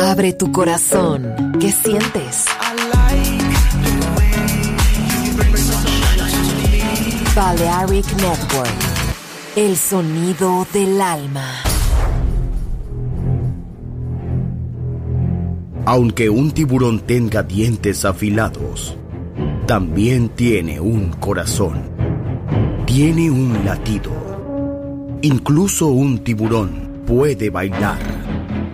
Abre tu corazón. ¿Qué sientes? Balearic Network. El sonido del alma. Aunque un tiburón tenga dientes afilados, también tiene un corazón. Tiene un latido. Incluso un tiburón puede bailar.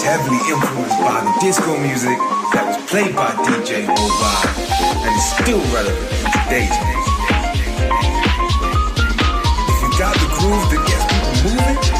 was heavily influenced by the disco music that was played by DJ Mobile and is still relevant in today's music. If you got the groove that gets people moving,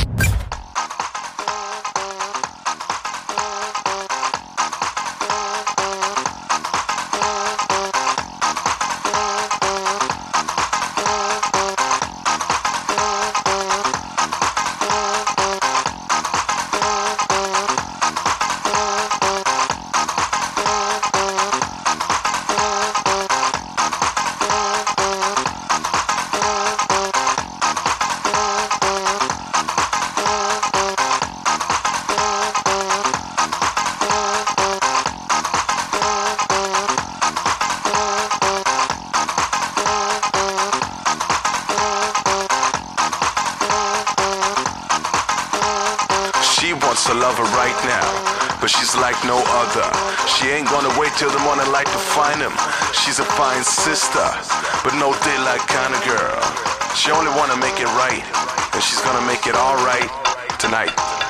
fine sister, but no daylight kind of girl. She only wanna make it right, and she's gonna make it all right tonight.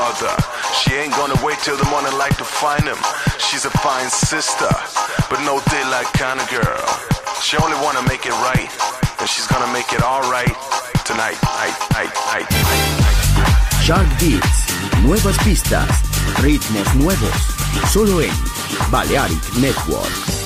Other. She ain't gonna wait till the morning light to find him. She's a fine sister, but no daylight kind of girl. She only wanna make it right, and she's gonna make it alright tonight, night, night, night, night. Shark Beats, nuevas pistas, ritmos nuevos, solo en Balearic Network.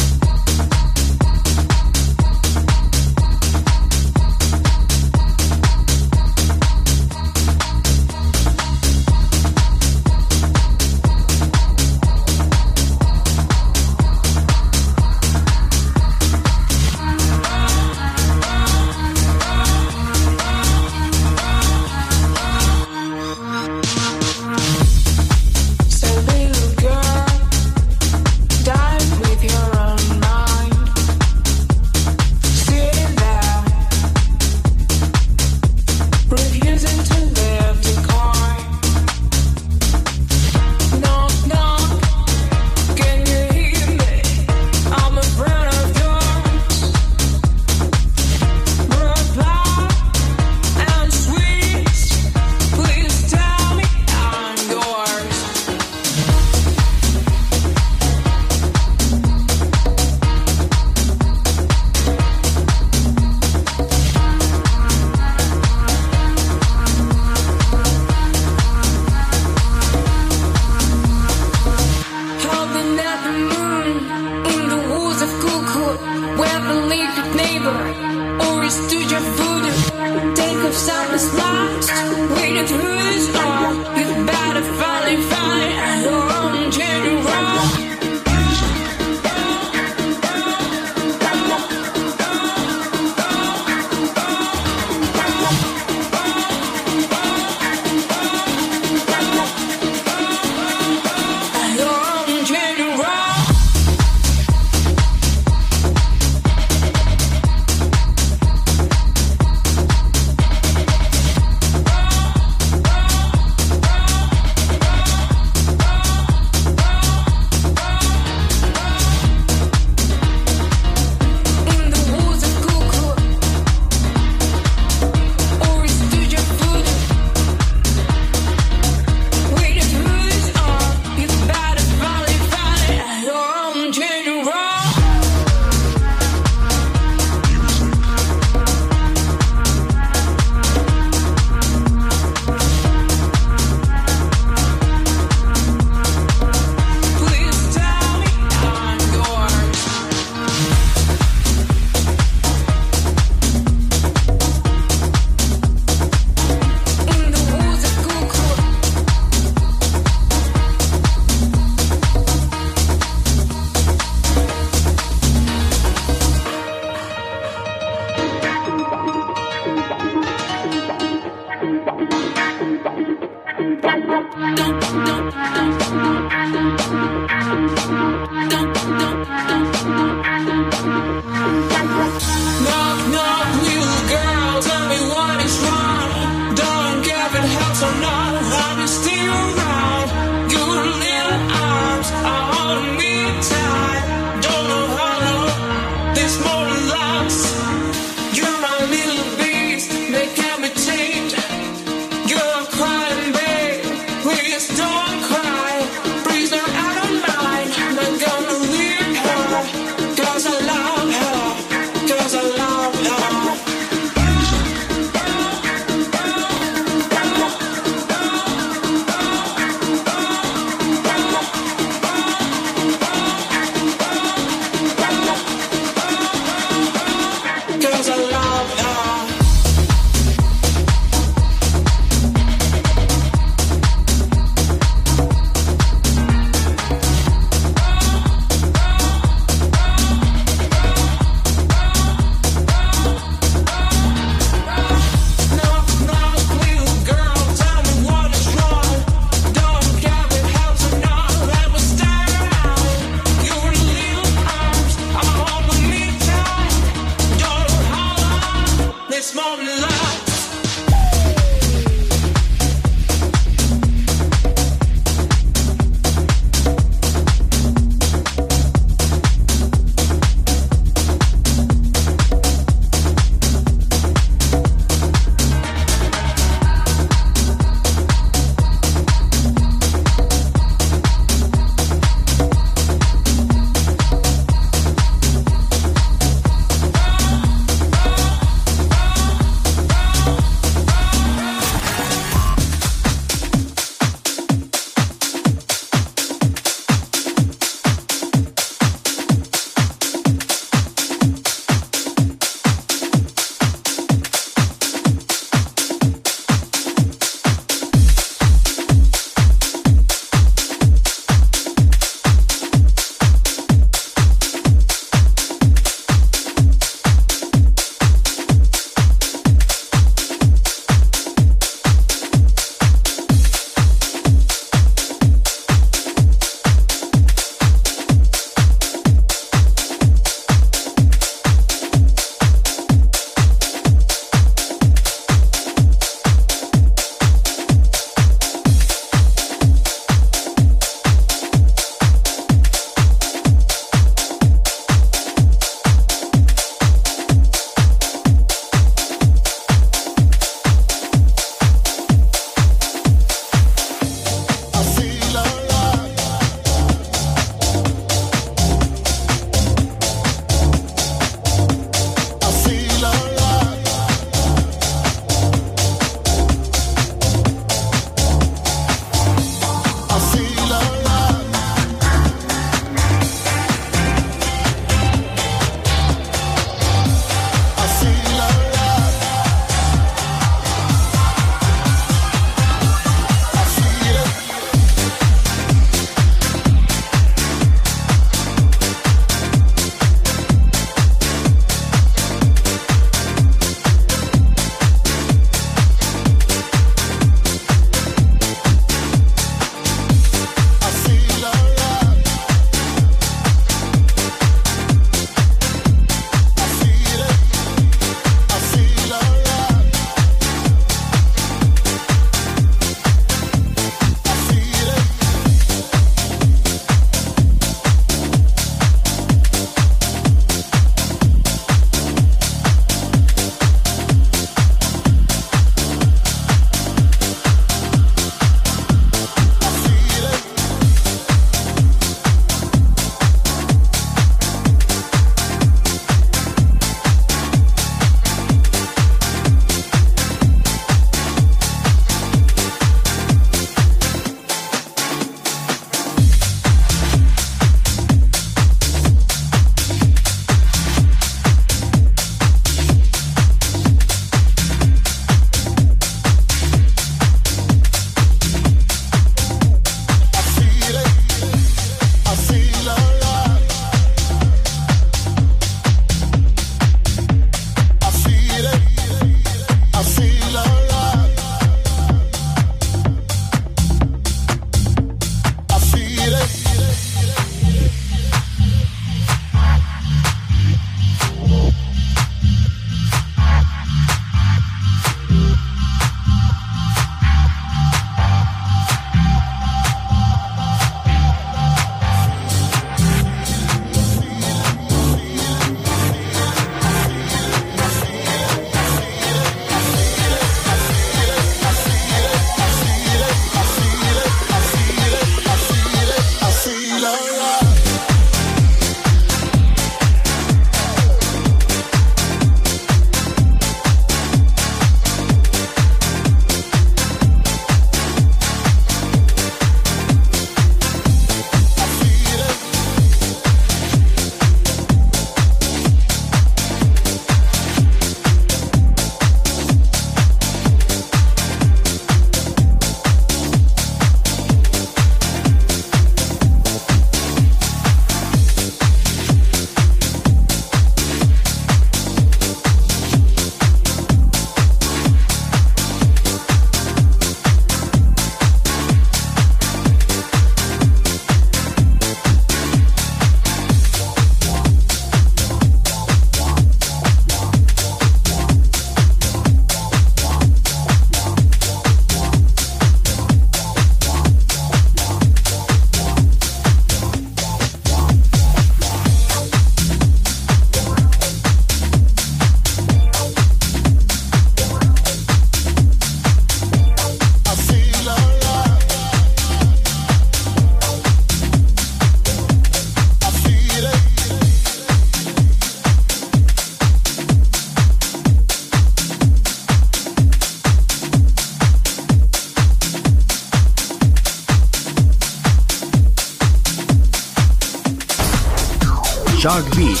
Shark Beat.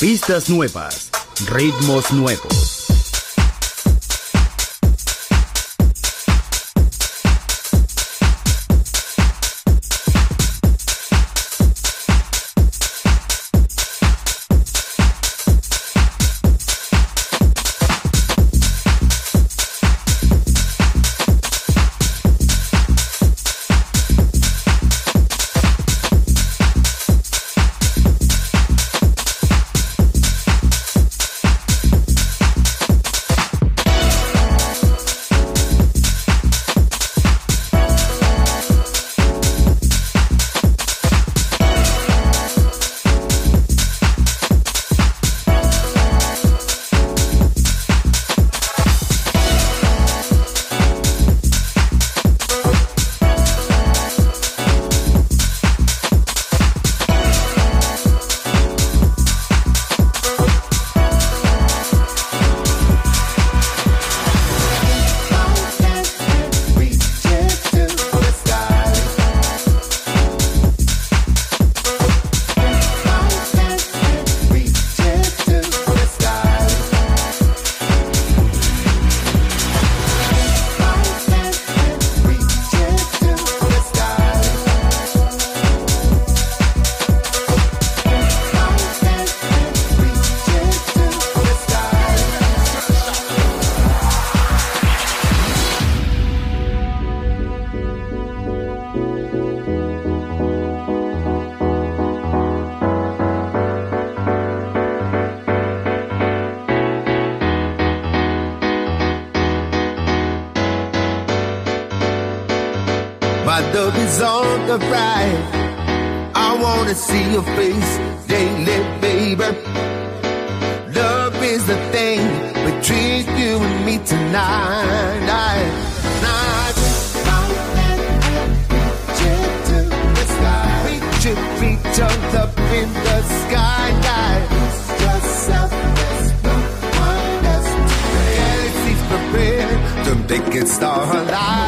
Pistas nuevas, ritmos nuevos. My love is on the rise. I wanna see your face daily, baby. Love is the thing between you and me tonight. Night. Should reach up up in the sky. Lose just there's no one else to Galaxies prepare to make it star alive.